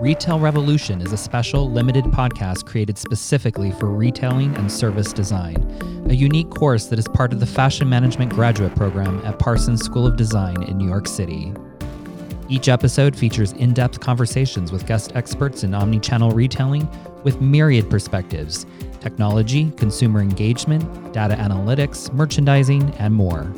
Retail Revolution is a special, limited podcast created specifically for retailing and service design, a unique course that is part of the Fashion Management Graduate Program at Parsons School of Design in New York City. Each episode features in depth conversations with guest experts in omnichannel retailing with myriad perspectives technology, consumer engagement, data analytics, merchandising, and more.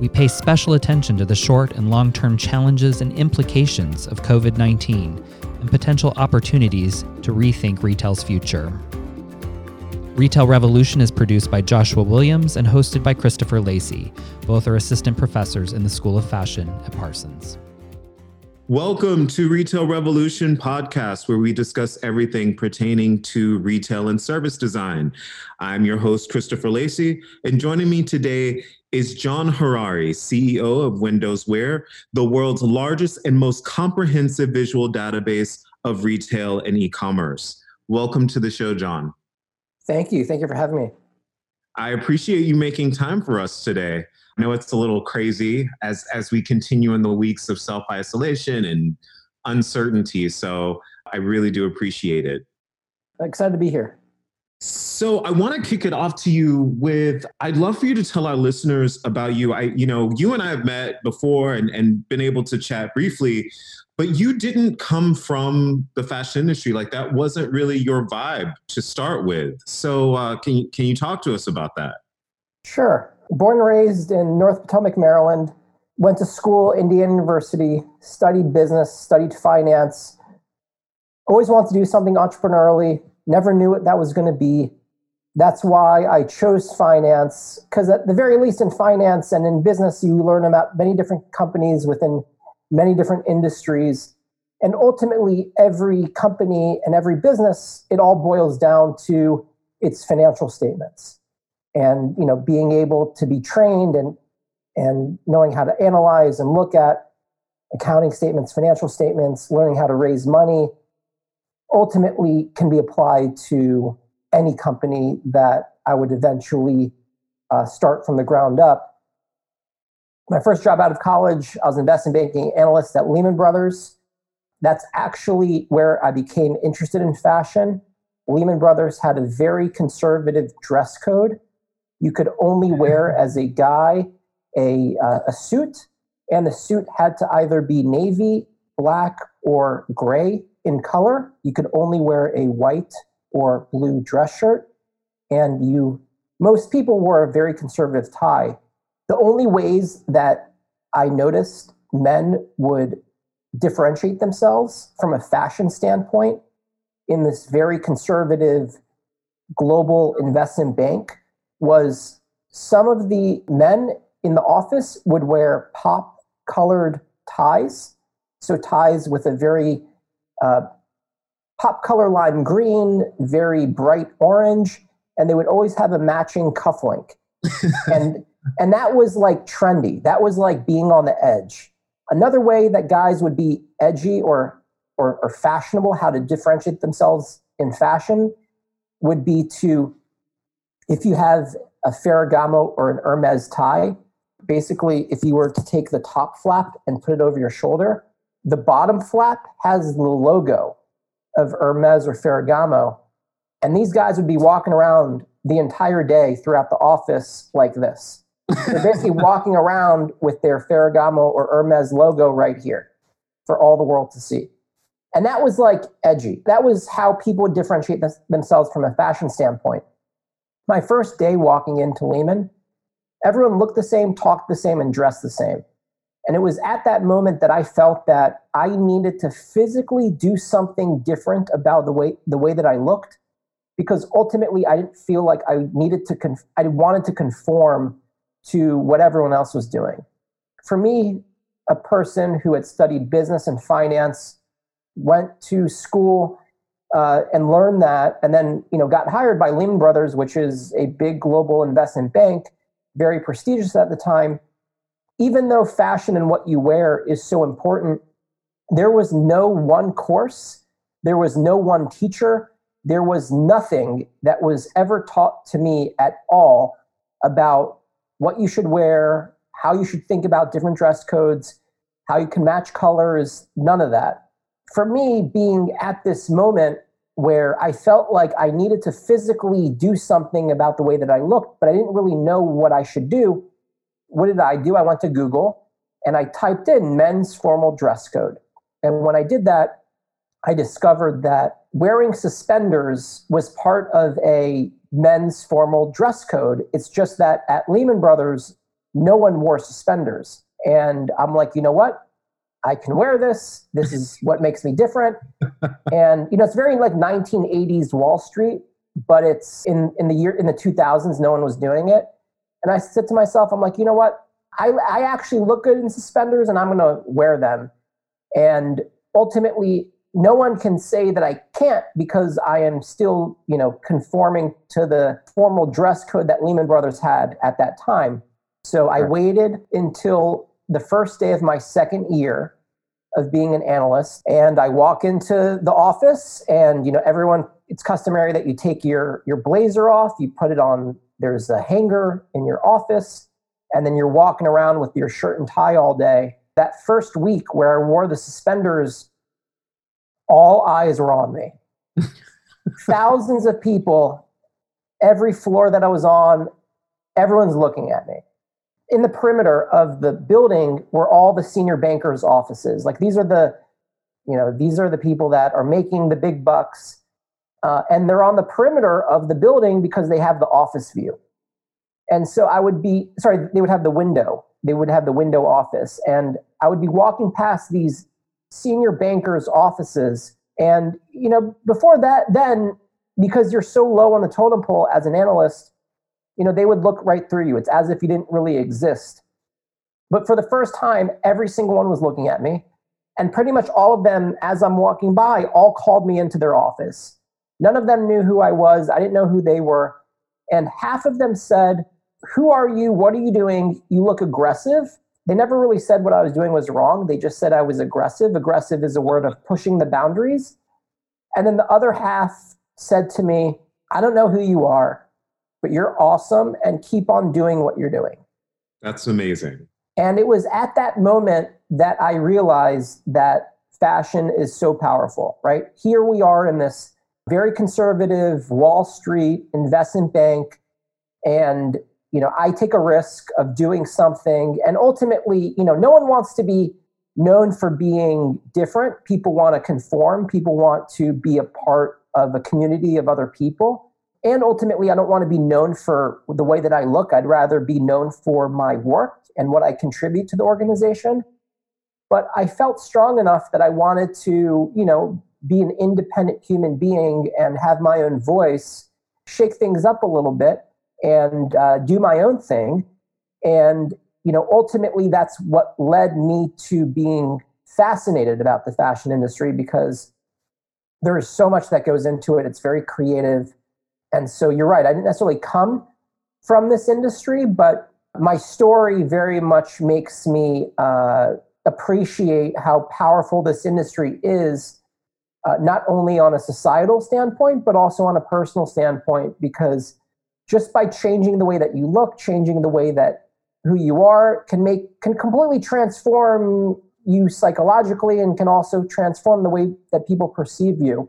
We pay special attention to the short and long term challenges and implications of COVID 19 and potential opportunities to rethink retail's future. Retail Revolution is produced by Joshua Williams and hosted by Christopher Lacey. Both are assistant professors in the School of Fashion at Parsons. Welcome to Retail Revolution podcast, where we discuss everything pertaining to retail and service design. I'm your host, Christopher Lacey, and joining me today is John Harari, CEO of Windows Wear, the world's largest and most comprehensive visual database of retail and e commerce. Welcome to the show, John. Thank you. Thank you for having me. I appreciate you making time for us today. I know it's a little crazy as as we continue in the weeks of self isolation and uncertainty. So I really do appreciate it. Excited to be here. So I want to kick it off to you with I'd love for you to tell our listeners about you. I, you know, you and I have met before and, and been able to chat briefly, but you didn't come from the fashion industry. Like that wasn't really your vibe to start with. So uh, can you can you talk to us about that? Sure. Born and raised in North Potomac, Maryland, went to school, Indiana University, studied business, studied finance. Always wanted to do something entrepreneurially never knew what that was going to be. That's why I chose finance, because at the very least, in finance and in business, you learn about many different companies within many different industries. And ultimately, every company and every business, it all boils down to its financial statements. And you know, being able to be trained and and knowing how to analyze and look at accounting statements, financial statements, learning how to raise money, ultimately can be applied to any company that I would eventually uh, start from the ground up. My first job out of college, I was an investment banking analyst at Lehman Brothers. That's actually where I became interested in fashion. Lehman Brothers had a very conservative dress code. You could only wear, as a guy, a, uh, a suit, and the suit had to either be navy, black, or gray in color. You could only wear a white or blue dress shirt. And you, most people wore a very conservative tie. The only ways that I noticed men would differentiate themselves from a fashion standpoint in this very conservative global investment bank was some of the men in the office would wear pop colored ties. So, ties with a very uh, pop color lime green, very bright orange, and they would always have a matching cufflink. and and that was like trendy. That was like being on the edge. Another way that guys would be edgy or or, or fashionable, how to differentiate themselves in fashion, would be to if you have a Ferragamo or an Hermes tie, basically, if you were to take the top flap and put it over your shoulder, the bottom flap has the logo of Hermes or Ferragamo. And these guys would be walking around the entire day throughout the office like this. They're basically walking around with their Ferragamo or Hermes logo right here for all the world to see. And that was like edgy. That was how people would differentiate themselves from a fashion standpoint. My first day walking into Lehman, everyone looked the same, talked the same, and dressed the same. And it was at that moment that I felt that I needed to physically do something different about the way the way that I looked, because ultimately I didn't feel like I needed to. Conf- I wanted to conform to what everyone else was doing. For me, a person who had studied business and finance, went to school uh, and learned that, and then you know got hired by Lehman Brothers, which is a big global investment bank, very prestigious at the time even though fashion and what you wear is so important, there was no one course, there was no one teacher, there was nothing that was ever taught to me at all about what you should wear, how you should think about different dress codes, how you can match colors, none of that. For me, being at this moment where I felt like I needed to physically do something about the way that I looked, but I didn't really know what I should do. What did I do? I went to Google and I typed in men's formal dress code. And when I did that, I discovered that wearing suspenders was part of a men's formal dress code. It's just that at Lehman Brothers, no one wore suspenders. And I'm like, you know what? I can wear this. This is what makes me different. and you know, it's very like 1980s Wall Street, but it's in in the year in the 2000s, no one was doing it. And I said to myself, I'm like, you know what? I I actually look good in suspenders, and I'm going to wear them. And ultimately, no one can say that I can't because I am still, you know, conforming to the formal dress code that Lehman Brothers had at that time. So I waited until the first day of my second year of being an analyst and i walk into the office and you know everyone it's customary that you take your your blazer off you put it on there's a hanger in your office and then you're walking around with your shirt and tie all day. That first week where i wore the suspenders all eyes were on me. Thousands of people every floor that i was on everyone's looking at me in the perimeter of the building were all the senior bankers' offices. Like these are the, you know, these are the people that are making the big bucks, uh, and they're on the perimeter of the building because they have the office view. And so I would be sorry, they would have the window. They would have the window office, and I would be walking past these senior bankers' offices. And you know, before that, then because you're so low on the totem pole as an analyst, you know, they would look right through you. It's as if you didn't really exist. But for the first time, every single one was looking at me. And pretty much all of them, as I'm walking by, all called me into their office. None of them knew who I was. I didn't know who they were. And half of them said, Who are you? What are you doing? You look aggressive. They never really said what I was doing was wrong. They just said I was aggressive. Aggressive is a word of pushing the boundaries. And then the other half said to me, I don't know who you are, but you're awesome and keep on doing what you're doing. That's amazing. And it was at that moment that I realized that fashion is so powerful, right? Here we are in this very conservative Wall Street investment bank and you know, I take a risk of doing something and ultimately, you know, no one wants to be known for being different. People want to conform, people want to be a part of a community of other people and ultimately i don't want to be known for the way that i look. I'd rather be known for my work and what i contribute to the organization. But i felt strong enough that i wanted to you know be an independent human being and have my own voice shake things up a little bit and uh, do my own thing. And you know ultimately that's what led me to being fascinated about the fashion industry because there is so much that goes into it. It's very creative and so you're right. I didn't necessarily come from this industry, but my story very much makes me uh, appreciate how powerful this industry is, uh, not only on a societal standpoint, but also on a personal standpoint, because just by changing the way that you look, changing the way that who you are can make can completely transform you psychologically and can also transform the way that people perceive you.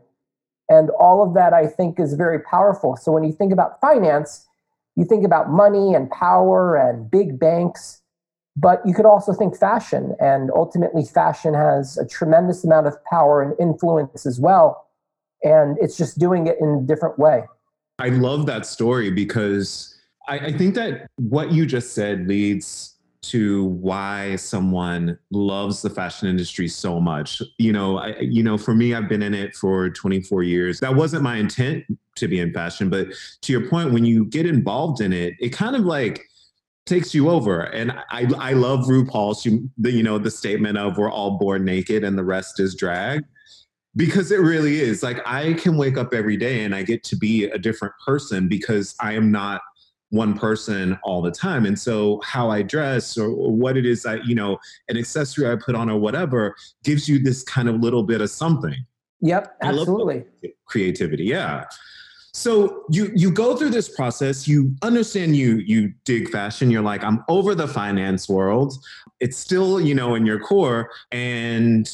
And all of that, I think, is very powerful. So when you think about finance, you think about money and power and big banks, but you could also think fashion. And ultimately, fashion has a tremendous amount of power and influence as well. And it's just doing it in a different way. I love that story because I, I think that what you just said leads to why someone loves the fashion industry so much. You know, I, you know, for me, I've been in it for 24 years. That wasn't my intent to be in fashion, but to your point, when you get involved in it, it kind of like takes you over. And I, I love RuPaul's, you, know, the statement of we're all born naked and the rest is drag because it really is like I can wake up every day and I get to be a different person because I am not one person all the time. And so how I dress or, or, what it is that, you know, an accessory I put on or whatever gives you this kind of little bit of something. Yep, absolutely. Creativity. Yeah. So you you go through this process, you understand you you dig fashion, you're like, I'm over the finance world. It's still, you know, in your core. And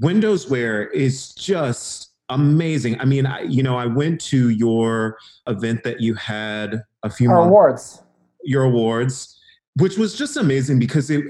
Windows Wear is just amazing. I mean, I, you know, I went to your event that you had a few Our months awards. your awards, which was just amazing because it,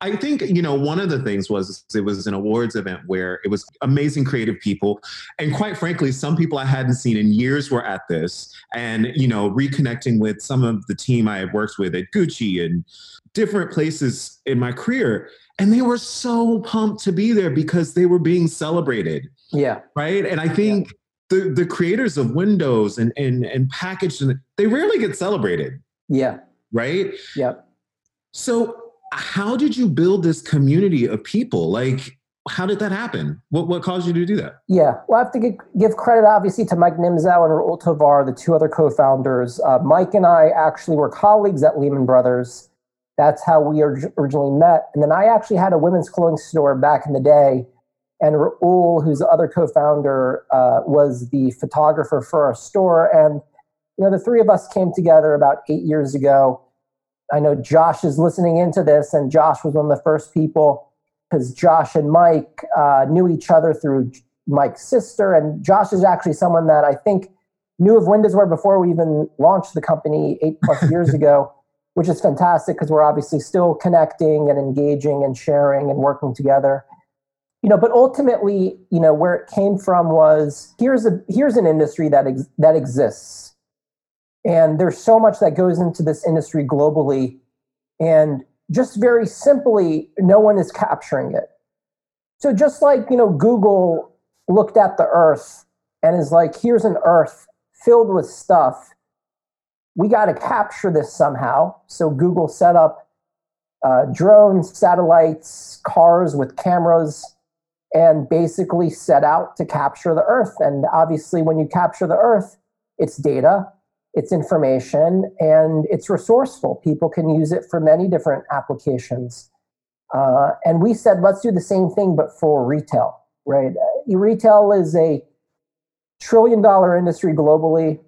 I think, you know, one of the things was it was an awards event where it was amazing creative people. And quite frankly, some people I hadn't seen in years were at this and, you know, reconnecting with some of the team I had worked with at Gucci and different places in my career. And they were so pumped to be there because they were being celebrated Yeah. right? And I think the the creators of Windows and and and packaged and they rarely get celebrated, Yeah. right? Yep. So how did you build this community of people? Like, how did that happen? What what caused you to do that? Yeah, well, I have to give, give credit, obviously, to Mike Nimzow and Raul Tovar, the two other co-founders. Uh, Mike and I actually were colleagues at Lehman Brothers. That's how we orig- originally met. And then I actually had a women's clothing store back in the day. And Raul, who's the other co-founder, uh, was the photographer for our store. And you know, the three of us came together about eight years ago. I know Josh is listening into this, and Josh was one of the first people because Josh and Mike uh, knew each other through Mike's sister, and Josh is actually someone that I think knew of Windows Wear before we even launched the company eight plus years ago, which is fantastic because we're obviously still connecting and engaging and sharing and working together. You know, but ultimately, you know, where it came from was here's a here's an industry that ex- that exists, and there's so much that goes into this industry globally, and just very simply, no one is capturing it. So just like, you know, Google looked at the earth and is like, here's an earth filled with stuff. We got to capture this somehow. So Google set up uh, drones, satellites, cars with cameras, and basically set out to capture the earth. And obviously, when you capture the earth, it's data, it's information, and it's resourceful. People can use it for many different applications. Uh, and we said, let's do the same thing, but for retail, right? Uh, retail is a trillion dollar industry globally.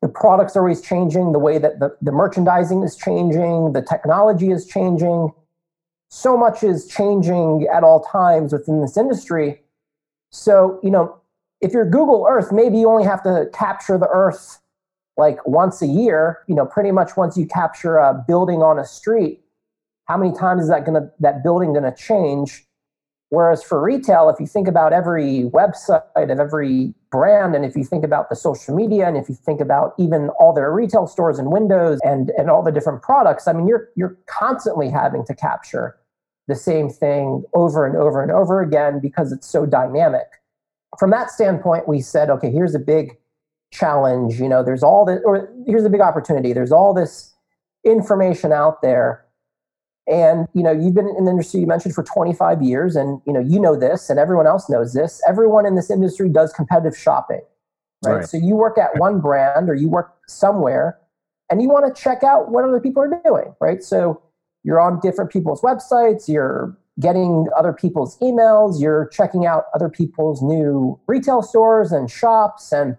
The products are always changing, the way that the, the merchandising is changing, the technology is changing. So much is changing at all times within this industry. So, you know, if you're Google Earth, maybe you only have to capture the Earth like once a year, you know, pretty much once you capture a building on a street, how many times is that going to that building going to change whereas for retail if you think about every website of every brand and if you think about the social media and if you think about even all their retail stores and windows and and all the different products i mean you're you're constantly having to capture the same thing over and over and over again because it's so dynamic. From that standpoint we said okay here's a big challenge. You know there's all this or here's a big opportunity. There's all this information out there. And you know you've been in the industry you mentioned for 25 years and you know you know this and everyone else knows this. Everyone in this industry does competitive shopping right, Right. so you work at one brand or you work somewhere and you want to check out what other people are doing right? So you're on different people's websites you're getting other people's emails you're checking out other people's new retail stores and shops and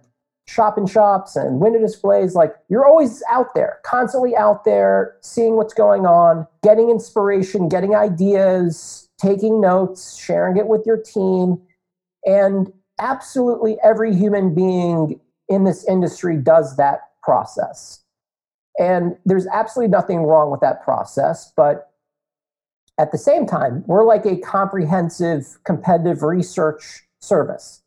shop shops and window displays. Like you're always out there, constantly out there, seeing what's going on, getting inspiration, getting ideas, taking notes, sharing it with your team. And absolutely every human being in this industry does that process. And there's absolutely nothing wrong with that process. But at the same time, we're like a comprehensive competitive research service.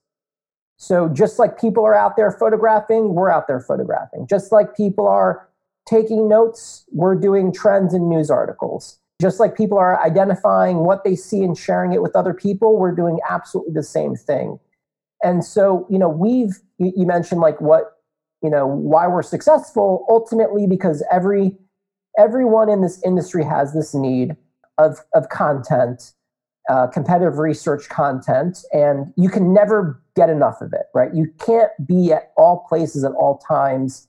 So just like people are out there photographing, we're out there photographing. Just like people are taking notes, we're doing trends in news articles. Just like people are identifying what they see and sharing it with other people, we're doing absolutely the same thing. And so, you know, we've you, you mentioned like what, you know, why we're successful ultimately because every everyone in this industry has this need of of content uh, competitive research content, and you can never get enough of it, right? You can't be at all places at all times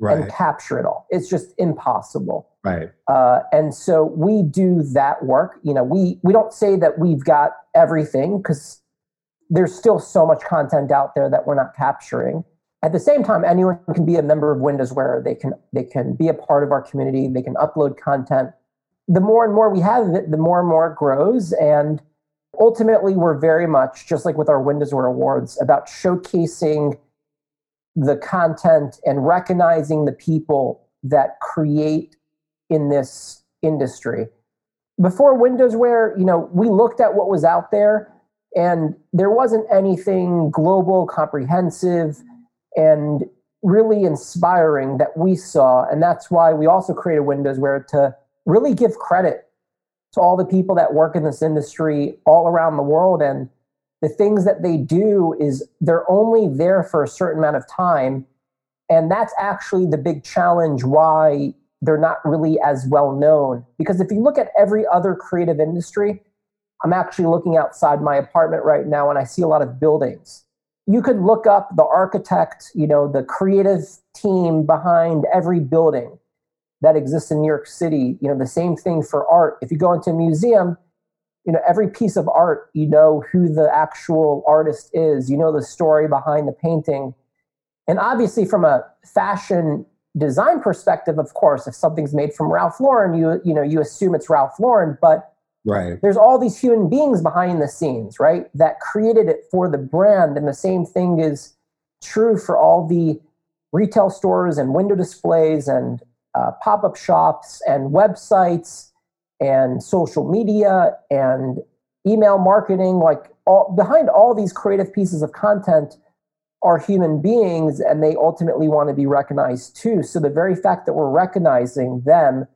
and capture it all. It's just impossible. Right. Uh, and so we do that work. You know, we we don't say that we've got everything because there's still so much content out there that we're not capturing. At the same time, anyone can be a member of Windows Wear they can they can be a part of our community. They can upload content. The more and more we have it, the more and more it grows. And ultimately, we're very much, just like with our Windows Wear Awards, about showcasing the content and recognizing the people that create in this industry. Before Windows Wear, you know, we looked at what was out there and there wasn't anything global, comprehensive, and really inspiring that we saw. And that's why we also created Windows Wear to really give credit to all the people that work in this industry all around the world. And the things that they do is they're only there for a certain amount of time. And that's actually the big challenge why they're not really as well known. Because if you look at every other creative industry, I'm actually looking outside my apartment right now and I see a lot of buildings. You could look up the architect, you know, the creative team behind every building that exists in New York City. You know, the same thing for art. If you go into a museum, you know, every piece of art, you know who the actual artist is, you know the story behind the painting. And obviously, from a fashion design perspective, of course, if something's made from Ralph Lauren, you you know you assume it's Ralph Lauren, but right. there's all these human beings behind the scenes, right, that created it for the brand. And the same thing is true for all the retail stores and window displays and uh, pop up shops and websites and social media and email marketing. Like all, behind all these creative pieces of content are human beings and they ultimately want to be recognized too. So the very fact that we're recognizing them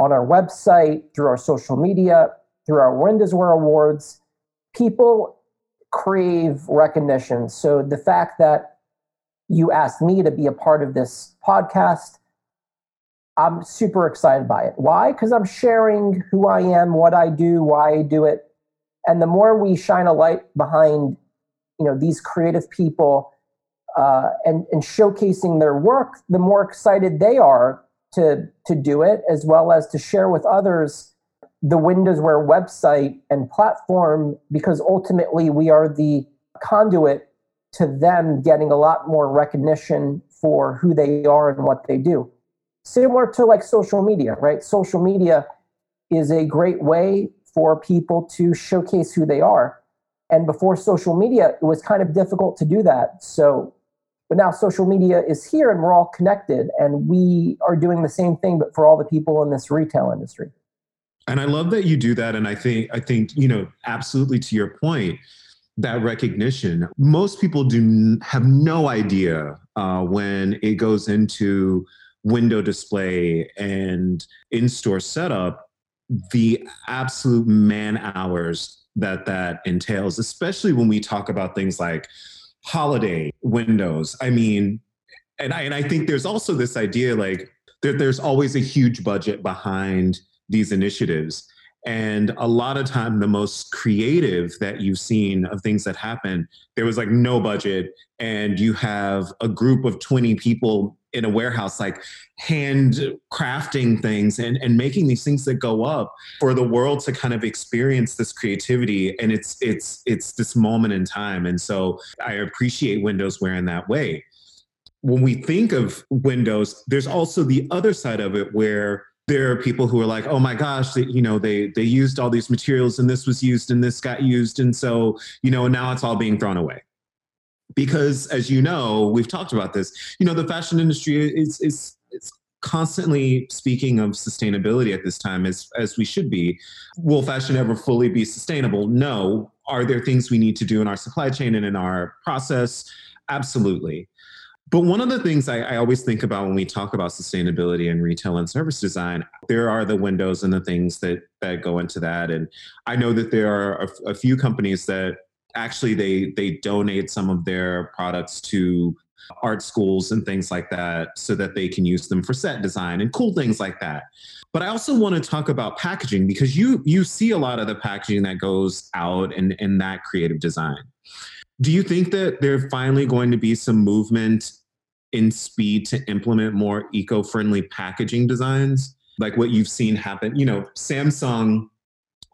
on our website, through our social media, through our Windows Wear Awards, people crave recognition. So the fact that you asked me to be a part of this podcast I'm super excited by it. Why? Because I'm sharing who I am, what I do, why I do it. And the more we shine a light behind, you know, these creative people uh, and, and showcasing their work, the more excited they are to, to do it, as well as to share with others the Windows Wear website and platform, because ultimately we are the conduit to them getting a lot more recognition for who they are and what they do similar to like social media, right? Social media is a great way for people to showcase who they are. And before social media, it was kind of difficult to do that. So, but now social media is here and we're all connected and we are doing the same thing, but for all the people in this retail industry. And I love that you do that. And I think, I think, you know, absolutely to your point, that recognition. Most people do have no idea uh, when it goes into window display and in-store setup the absolute man hours that that entails especially when we talk about things like holiday windows. I mean and i and i think there's also this idea like that there's always a huge budget behind these initiatives. And a lot of time the most creative that you've seen of things that happen there was like no budget. And you have a group of 20 people in a warehouse like hand crafting things and, and making these things that go up for the world to kind of experience this creativity. And it's it's it's this moment in time. And so i appreciate windows wear in that way. When we think of windows there's also the other side of it where there are people who are like oh my gosh you know they they used all these materials and this was used and this got used. And so you know now it's all being thrown away because as you know we've talked about this you know the fashion industry is is, constantly speaking of sustainability at this time as as we should be. Will fashion ever fully be sustainable? No. Are there things we need to do in our supply chain and in our process? Absolutely. But one of the things I, I, always think about when we talk about sustainability and retail and service design, there are the windows and the things that that go into that. And I know that there are a few companies that actually they they donate some of their products to art schools and things like that so that they can use them for set design and cool things like that. But i also want to talk about packaging because you you see a lot of the packaging that goes out in in that creative design. Do you think that there's finally going to be some movement in speed to implement more eco-friendly packaging designs? Like what you've seen happen you know samsung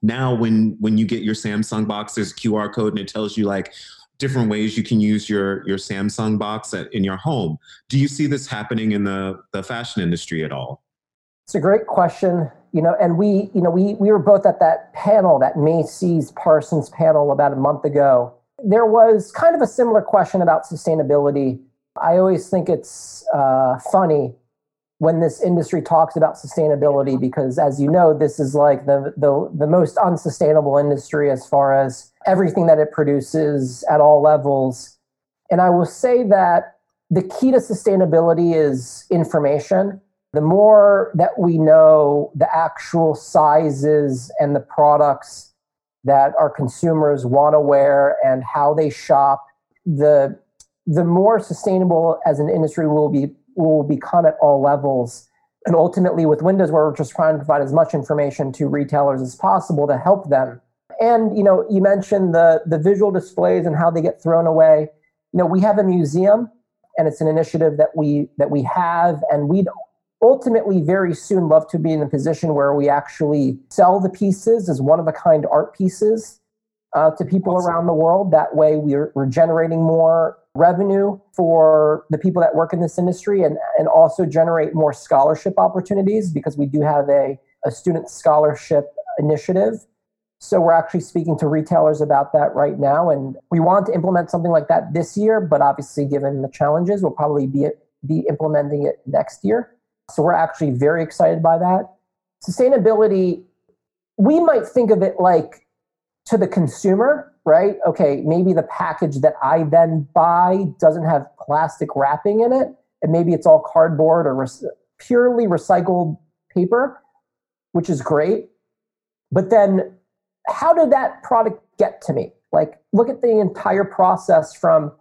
now when when you get your samsung box there's a qr code and it tells you like different ways you can use your your samsung box at, in your home do you see this happening in the the fashion industry at all it's a great question you know, and we, you know, we we were both at that panel, that Macy's Parsons panel about a month ago. There was kind of a similar question about sustainability. I always think it's uh, funny when this industry talks about sustainability because as you know this is like the, the the most unsustainable industry as far as everything that it produces at all levels. And i will say that the key to sustainability is information. The more that we know the actual sizes and the products that our consumers want to wear and how they shop the the more sustainable as an industry will be will become at all levels. And ultimately, with Windows, where we're just trying to provide as much information to retailers as possible to help them. And you know, you mentioned the the visual displays and how they get thrown away. You know, we have a museum, and it's an initiative that we that we have, and we'd ultimately very soon love to be in a position where we actually sell the pieces as one of a kind art pieces uh, to people awesome. around the world. That way, we're, we're generating more revenue for the people that work in this industry and, and also generate more scholarship opportunities because we do have a, a student scholarship initiative. So we're actually speaking to retailers about that right now. And we want to implement something like that this year, but obviously, given the challenges, we'll probably be, be implementing it next year. So we're actually very excited by that. Sustainability, we might think of it like to the consumer, right? Okay, maybe the package that I then buy doesn't have plastic wrapping in it, and maybe it's all cardboard or re- purely recycled paper, which is great. But then, how did that product get to me? Like, look at the entire process from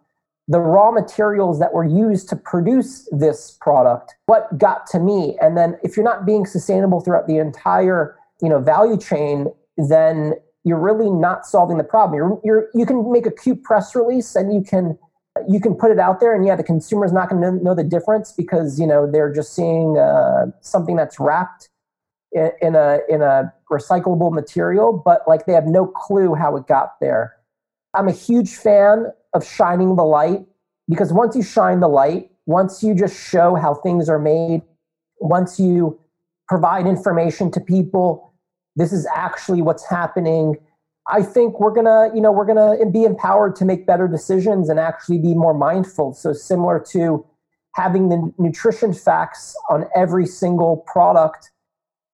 the raw materials that were used to produce this product what got to me and then if you're not being sustainable throughout the entire you know value chain then you're really not solving the problem. You're, you're, you can make a cute press release and you can you can put it out there, and yeah, the consumer is not going to know the difference because you know they're just seeing uh, something that's wrapped in, in a in a recyclable material, but like they have no clue how it got there. I'm a huge fan of shining the light because once you shine the light, once you just show how things are made, once you provide information to people this is actually what's happening. I think we're gonna you know we're gonna be empowered to make better decisions and actually be more mindful. So similar to having the nutrition facts on every single product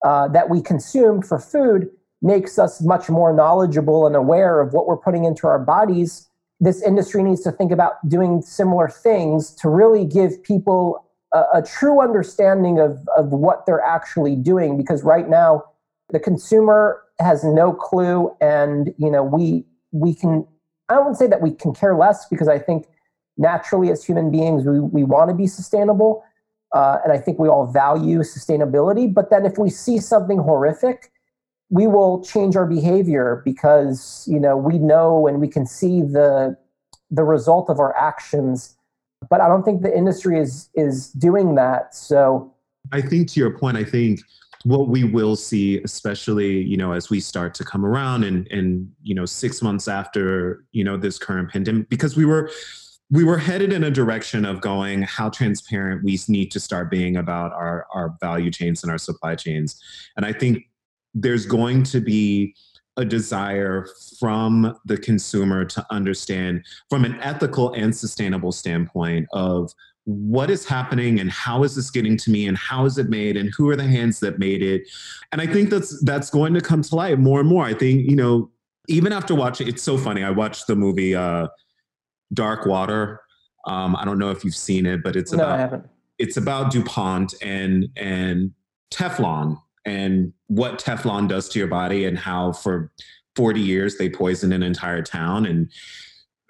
uh, that we consume for food makes us much more knowledgeable and aware of what we're putting into our bodies. This industry needs to think about doing similar things to really give people a, a true understanding of, of what they're actually doing because right now the consumer has no clue and you know we we can i wouldn't say that we can care less because i think naturally as human beings we, we want to be sustainable uh, and i think we all value sustainability. But then if we see something horrific we will change our behavior because you know we know and we can see the the result of our actions. But i don't think the industry is is doing that. So i think to your point i think what we will see, especially you know as we start to come around and and you know six months after you know this current pandemic, because we were we were headed in a direction of going how transparent we need to start being about our our value chains and our supply chains, and I think there's going to be a desire from the consumer to understand from an ethical and sustainable standpoint of what is happening and how is this getting to me and how is it made and who are the hands that made it? And i think that's that's going to come to light more and more. I think you know even after watching it's so funny. I watched the movie uh dark water. Um i don't know if you've seen it but it's no, about I haven't. it's about dupont and and teflon and what teflon does to your body and how for 40 years they poisoned an entire town and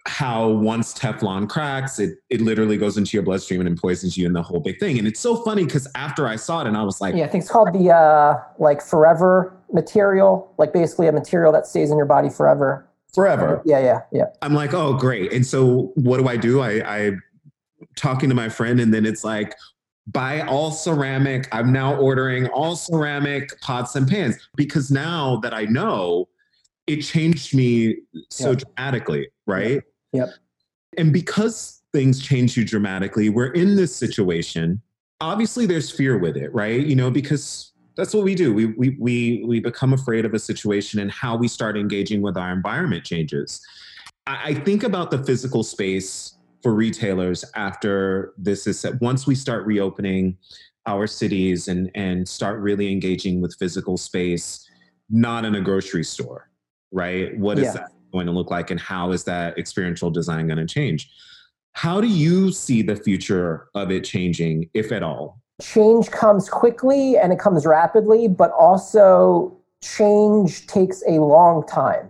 how once Teflon cracks, it it literally goes into your bloodstream and poisons you and the whole big thing. And it's so funny because after I saw it and I was like, Yeah, I think it's called the uh like forever material, like basically a material that stays in your body forever. Forever. Yeah, yeah, yeah. I'm like, oh great. And so what do I do? I I talking to my friend and then it's like buy all ceramic. I'm now ordering all ceramic pots and pans because now that I know it changed me so dramatically, right? Yep. And because things change you dramatically, we're in this situation. Obviously, there's fear with it, right? You know, because That's what we do. We, we, we, we become afraid of a situation and how we start engaging with our environment changes. I, I think about the physical space for retailers after this is set. Once we start reopening our cities and, and start really engaging with physical space, not in a grocery store, right? What is yeah. that going to look like and how is that experiential design going to change? How do you see the future of it changing, if at all? Change comes quickly and it comes rapidly, but also change takes a long time.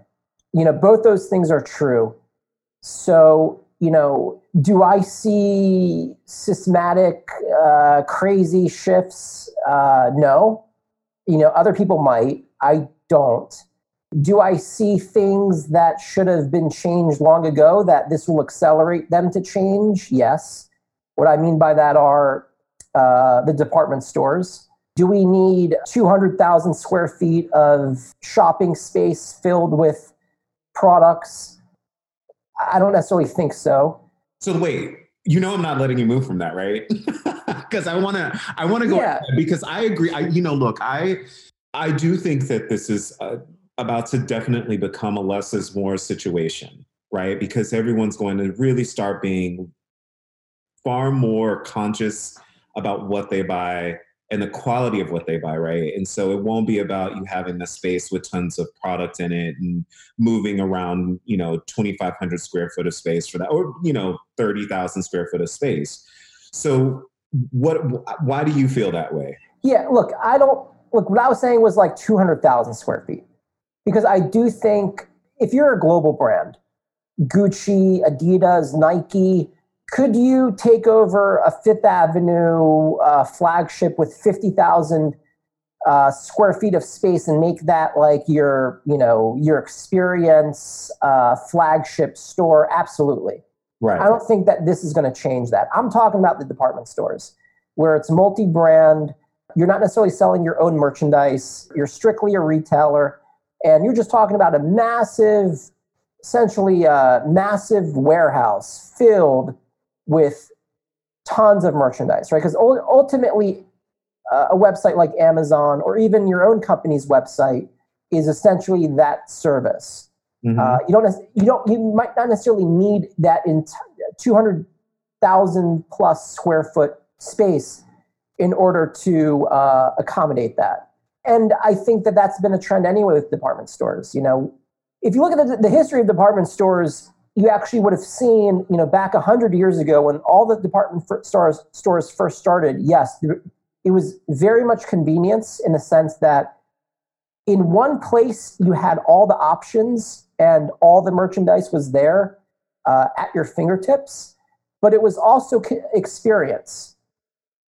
You know, both those things are true. So, you know, do I see systematic, uh, crazy shifts? Uh, no. You know, other people might. I don't. Do I see things that should have been changed long ago that this will accelerate them to change? Yes. What I mean by that are uh, the department stores. Do we need 200,000 square feet of shopping space filled with products? I don't necessarily think so. So wait, you know I'm not letting you move from that, right? Because I want to, I want to go yeah. because I agree. I, you know, look, I, I do think that this is a, about to definitely become a less is more situation, right? Because everyone's going to really start being far more conscious about what they buy and the quality of what they buy, right? And so it won't be about you having a space with tons of product in it and moving around, you know, 2,500 square foot of space for that, or, you know, 30,000 square foot of space. So what, why do you feel that way? Yeah, look, I don't, look, what I was saying was like 200,000 square feet because I do think if you're a global brand, Gucci, Adidas, Nike, could you take over a Fifth Avenue uh, flagship with 50,000 uh, square feet of space and make that like your, you know, your experience uh, flagship store? Absolutely. Right. I don't think that this is going to change that. I'm talking about the department stores where it's multi-brand. You're not necessarily selling your own merchandise. You're strictly a retailer and you're just talking about a massive, essentially a massive warehouse filled with tons of merchandise, right? Because ultimately, uh, a website like Amazon or even your own company's website is essentially that service. Mm-hmm. Uh, you don't you don't you might not necessarily need that in two hundred thousand plus square foot space in order to uh, accommodate that. And I think that that's been a trend anyway with department stores. You know, if you look at the, the history of department stores, you actually would have seen, you know, back 100 years ago when all the department stores, stores first started, yes, it was very much convenience in the sense that in one place you had all the options and all the merchandise was there uh, at your fingertips, but it was also experience.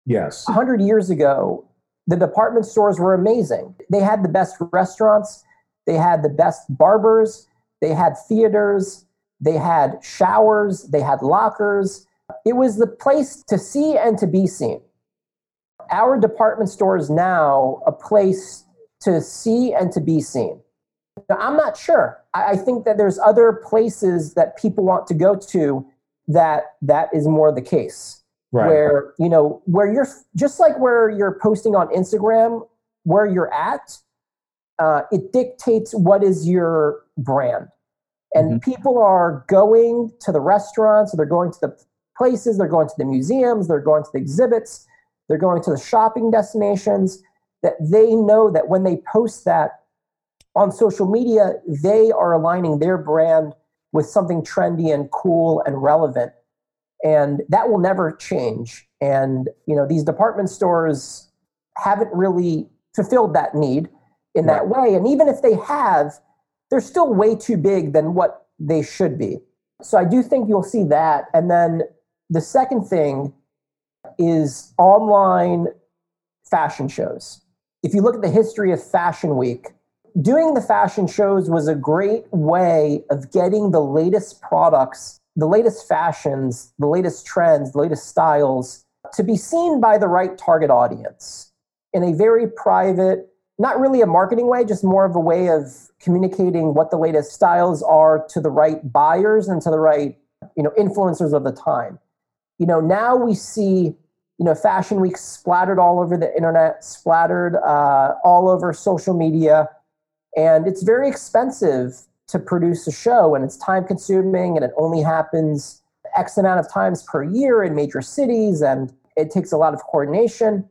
Yes. 100 years ago, the department stores were amazing. They had the best restaurants, they had the best barbers, they had theaters, they had showers, they had lockers. It was the place to see and to be seen. Our department store is now a place to see and to be seen. Now, I'm not sure. I, I think that there's other places that people want to go to that that is more the case right. where you know where you're just like where you're posting on instagram where you're at uh, it dictates what is your brand and mm-hmm. people are going to the restaurants they're going to the places they're going to the museums they're going to the exhibits they're going to the shopping destinations that they know that when they post that on social media they are aligning their brand with something trendy and cool and relevant and that will never change. And you know these department stores haven't really fulfilled that need in that right. way. And even if they have they're still way too big than what they should be. So i do think you'll see that. And then the second thing is online fashion shows. If you look at the history of fashion week doing the fashion shows was a great way of getting the latest products the latest fashions, the latest trends, the latest styles to be seen by the right target audience in a very private, not really a marketing way, just more of a way of communicating what the latest styles are to the right buyers and to the right, you know, influencers of the time. You know, now we see, you know, Fashion Week splattered all over the internet, splattered uh, all over social media. And it's very expensive to produce a show and it's time consuming and it only happens X amount of times per year in major cities and it takes a lot of coordination.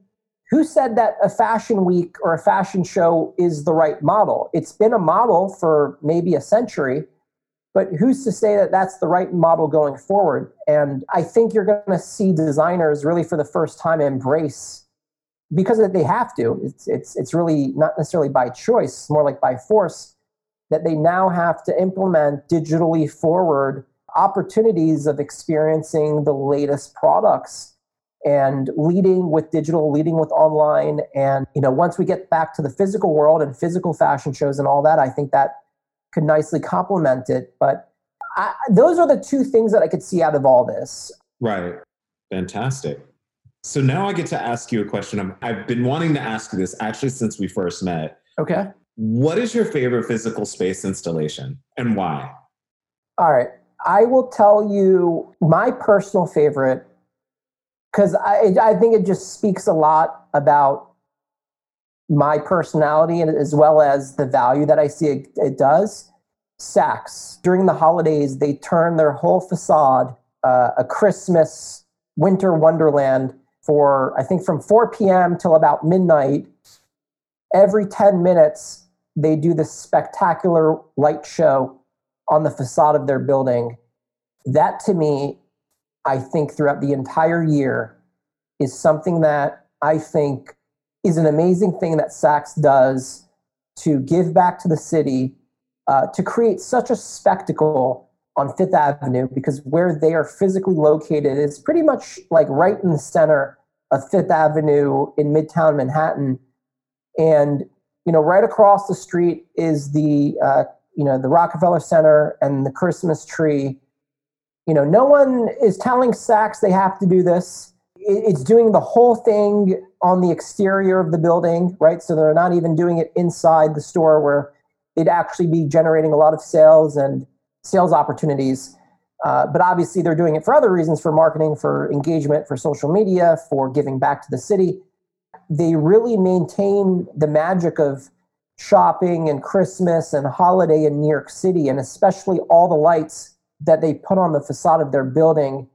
Who said that a fashion week or a fashion show is the right model? It's been a model for maybe a century, but who's to say that that's the right model going forward? And I think you're going to see designers really for the first time embrace because they have to. It's it's it's really not necessarily by choice, more like by force that they now have to implement digitally forward opportunities of experiencing the latest products and leading with digital leading with online. And you know once we get back to the physical world and physical fashion shows and all that i think that could nicely complement it. But I, those are the two things that i could see out of all this. Right. Fantastic. So now i get to ask you a question. I've been wanting to ask you this actually since we first met. Okay what is your favorite physical space installation and why all right I will tell you my personal favorite because I, I think it just speaks a lot about my personality and as well as the value that I see it, it does. Saks during the holidays, they turn their whole facade uh, a Christmas winter wonderland for I think from 4 p.m. till about midnight. Every 10 minutes, they do this spectacular light show on the facade of their building. That to me, I think throughout the entire year is something that I think is an amazing thing that Saks does to give back to the city, uh, to create such a spectacle on Fifth Avenue, because where they are physically located is pretty much like right in the center of Fifth Avenue in Midtown Manhattan. And, you know, right across the street is the uh, you know the Rockefeller Center and the Christmas tree. You know, no one is telling Saks they have to do this. It's doing the whole thing on the exterior of the building, right? So they're not even doing it inside the store where it'd actually be generating a lot of sales and sales opportunities. Uh, but obviously, they're doing it for other reasons for marketing, for engagement, for social media, for giving back to the city. They really maintain the magic of shopping and Christmas and holiday in New York City, and especially all the lights that they put on the facade of their building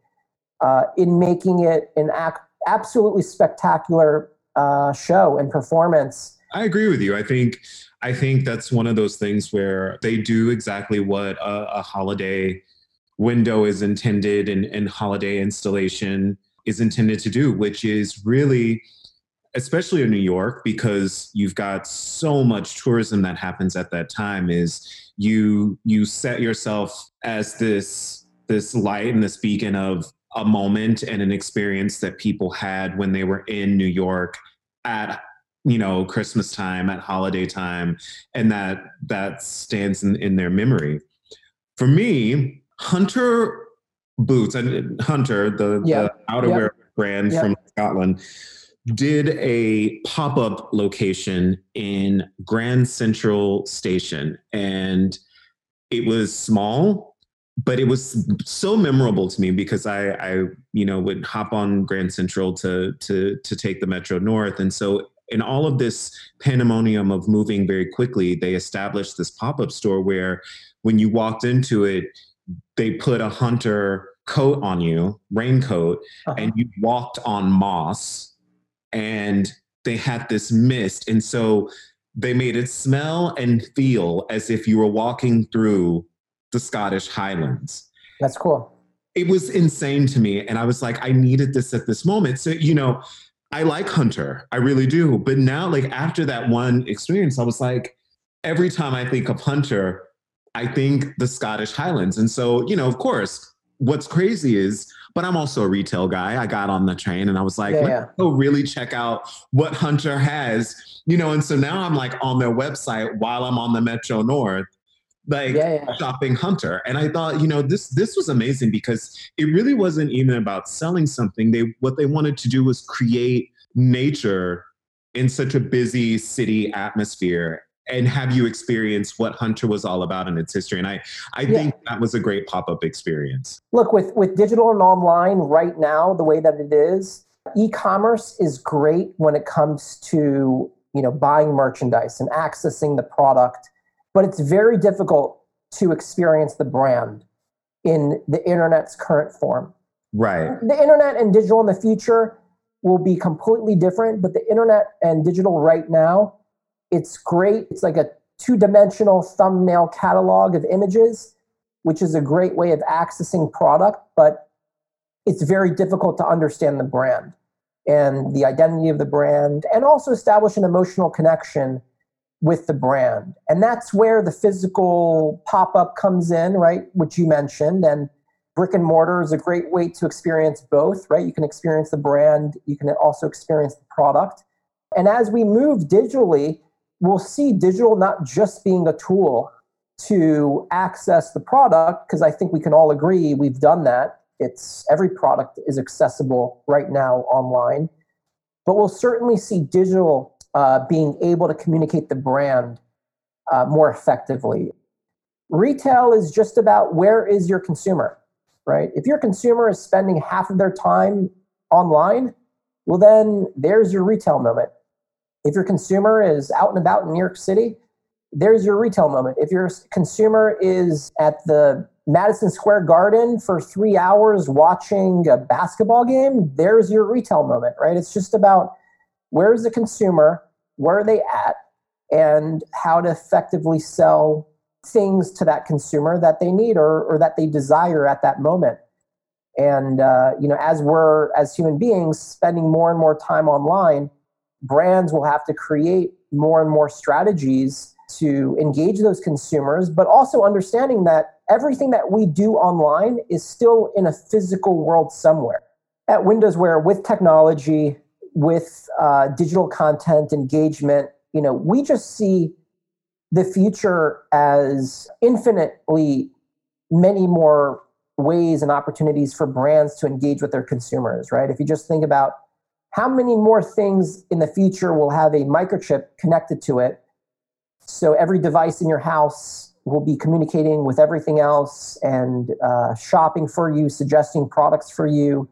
uh, in making it an ac- absolutely spectacular uh, show and performance. I agree with you. I think I think that's one of those things where they do exactly what a, a holiday window is intended and, and holiday installation is intended to do, which is really especially in New York, because you've got so much tourism that happens at that time, is you you set yourself as this this light and this beacon of a moment and an experience that people had when they were in New York at you know Christmas time, at holiday time, and that that stands in, in their memory. For me, Hunter Boots and Hunter, the, the outerwear yep. brand yep. from Scotland, did a pop up location in Grand Central Station. And it was small, but it was so memorable to me because I, I you know, would hop on Grand Central to, to, to take the Metro North. And so in all of this pandemonium of moving very quickly, they established this pop up store where when you walked into it, they put a hunter coat on you, raincoat, uh-huh. and you walked on moss and they had this mist. And so they made it smell and feel as if you were walking through the Scottish Highlands. That's cool. It was insane to me. And I was like, I needed this at this moment. So, you know, I like Hunter, I really do. But now, like, after that one experience, I was like, every time I think of Hunter, I think the Scottish Highlands. And so, you know, of course, what's crazy is but I'm also a retail guy. I got on the train and I was like, yeah, let's go really check out what Hunter has, you know. And so now I'm like on their website while I'm on the Metro North, like yeah, yeah. shopping Hunter. And I thought, you know, this this was amazing because it really wasn't even about selling something. They what they wanted to do was create nature in such a busy city atmosphere and have you experienced what Hunter was all about in its history. And I, I yeah. think that was a great pop-up experience. Look, with with digital and online right now, the way that it is, E-commerce is great when it comes to you know buying merchandise and accessing the product, but it's very difficult to experience the brand in the internet's current form. Right. The internet and digital in the future will be completely different, but the internet and digital right now, it's great. It's like a two-dimensional thumbnail catalog of images, which is a great way of accessing product, but it's very difficult to understand the brand and the identity of the brand and also establish an emotional connection with the brand. And that's where the physical pop up comes in, right? Which you mentioned. And brick and mortar is a great way to experience both, right? You can experience the brand, you can also experience the product. And as we move digitally, we'll see digital not just being a tool to access the product, because I think we can all agree we've done that. It's every product is accessible right now online. But we'll certainly see digital uh, being able to communicate the brand uh, more effectively. Retail is just about where is your consumer, right? If your consumer is spending half of their time online, well, then there's your retail moment. If your consumer is out and about in New York City, there's your retail moment. If your consumer is at the Madison Square Garden for three hours watching a basketball game, there's your retail moment, right? It's just about where's the consumer, where are they at, and how to effectively sell things to that consumer that they need or, or that they desire at that moment. And uh, you know, as we're as human beings spending more and more time online, brands will have to create more and more strategies to engage those consumers, but also understanding that everything that we do online is still in a physical world somewhere. At Windows Wear, with technology, with uh, digital content engagement, you know, we just see the future as infinitely many more ways and opportunities for brands to engage with their consumers, right? If you just think about how many more things in the future will have a microchip connected to it. So every device in your house will be communicating with everything else and uh, shopping for you, suggesting products for you.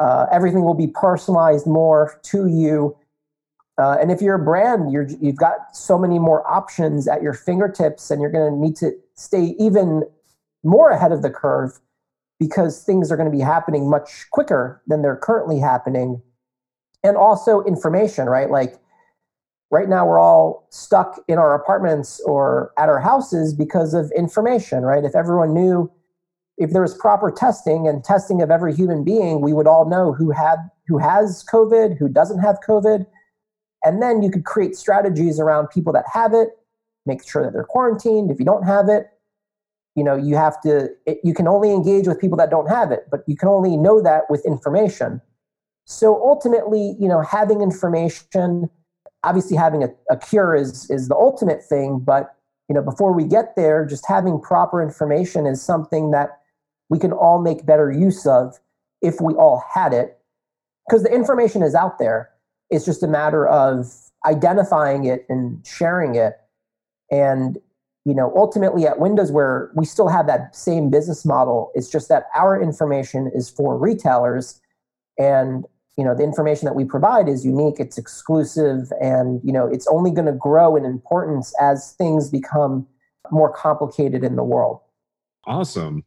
Uh, everything will be personalized more to you. Uh, and if you're a brand, you're, you've got so many more options at your fingertips, and you're going to need to stay even more ahead of the curve because things are going to be happening much quicker than they're currently happening. And also information, right? Like right now, we're all stuck in our apartments or at our houses because of information, right? If everyone knew, if there was proper testing and testing of every human being, we would all know who had who has COVID, who doesn't have COVID and then you could create strategies around people that have it, make sure that they're quarantined. If you don't have it, you know, you have to, it, you can only engage with people that don't have it, but you can only know that with information. So ultimately, you know, having information, obviously having a, a cure is, is the ultimate thing, but you know, before we get there, just having proper information is something that we can all make better use of if we all had it. Because the information is out there it's just a matter of identifying it and sharing it. And you know, ultimately at Windows Wear we still have that same business model. It's just that our information is for retailers, and you know, the information that we provide is unique, it's exclusive, and you know, it's only going to grow in importance as things become more complicated in the world. Awesome.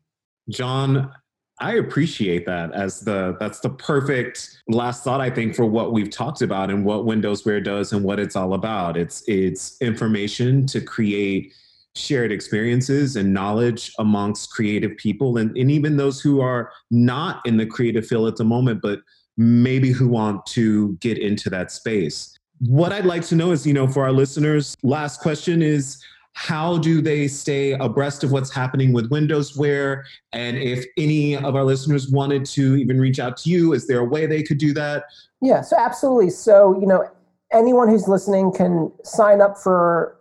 Jon, I appreciate that as the that's the perfect last thought I think for what we've talked about and what Windows Wear does and what it's all about. It's it's information to create shared experiences and knowledge amongst creative people and, and even those who are not in the creative field at the moment, but maybe who want to get into that space. What I'd like to know is, you know, for our listeners, last question is how do they stay abreast of what's happening with Windows Wear? And if any of our listeners wanted to even reach out to you, is there a way they could do that? Yeah, so absolutely. So, you know, anyone who's listening can sign up for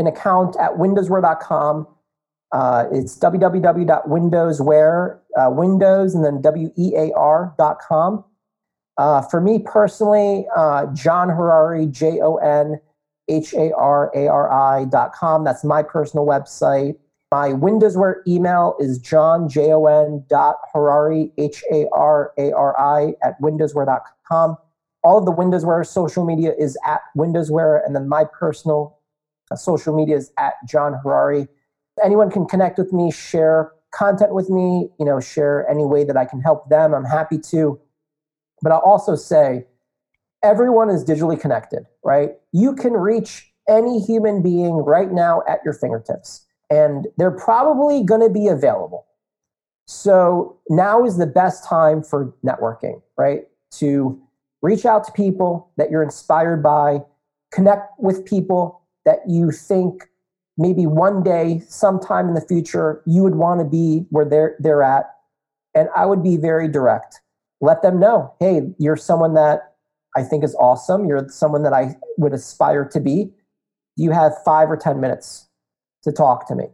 an account at windowswear.com. Uh, it's www.windowswear, uh, Windows, and then W-E-A-R.com. Uh, for me personally, uh, Jon Harari, J O N H A R A R I.com. That's my personal website. My Windows Wear email is john, J-O-N dot Harari, H-A-R-A-R-I at windowswear.com. All of the Windows Wear social media is at Windows Wear, and then my personal Uh, social media is at Jon Harari. Anyone can connect with me, share content with me, you know, share any way that I can help them. I'm happy to. But I'll also say everyone is digitally connected, right? You can reach any human being right now at your fingertips, and they're probably going to be available. So now is the best time for networking, right? To reach out to people that you're inspired by, connect with people that you think maybe one day, sometime in the future, you would want to be where they're they're at. And I would be very direct. Let them know, hey, you're someone that I think is awesome. You're someone that I would aspire to be. You have five or 10 minutes to talk to me?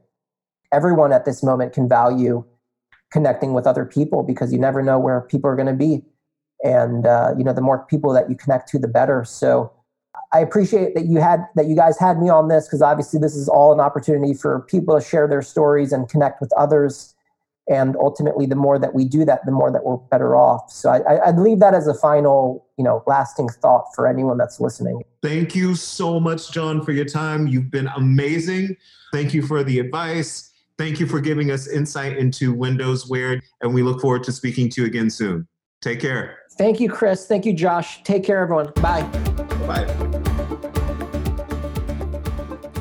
Everyone at this moment can value connecting with other people because you never know where people are going to be. And, uh, you know, the more people that you connect to, the better. So I appreciate that you had, that you guys had me on this because obviously this is all an opportunity for people to share their stories and connect with others. And ultimately the more that we do that the more that we're better off. So I, i'd leave that as a final you know lasting thought for anyone that's listening. Thank you so much john for your time. You've been amazing. Thank you for the advice. Thank you for giving us insight into Windows Wear and we look forward to speaking to you again soon. Take care. Thank you chris. Thank you josh. Take care everyone. Bye bye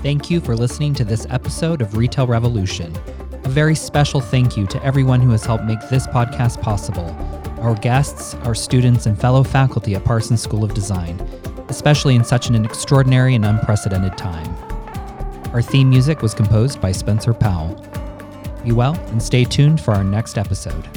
Thank you for listening to this episode of Retail Revolution. A very special thank you to everyone who has helped make this podcast possible our guests, our students, and fellow faculty at Parsons School of Design, especially in such an extraordinary and unprecedented time. Our theme music was composed by Spencer Powell. Be well and stay tuned for our next episode.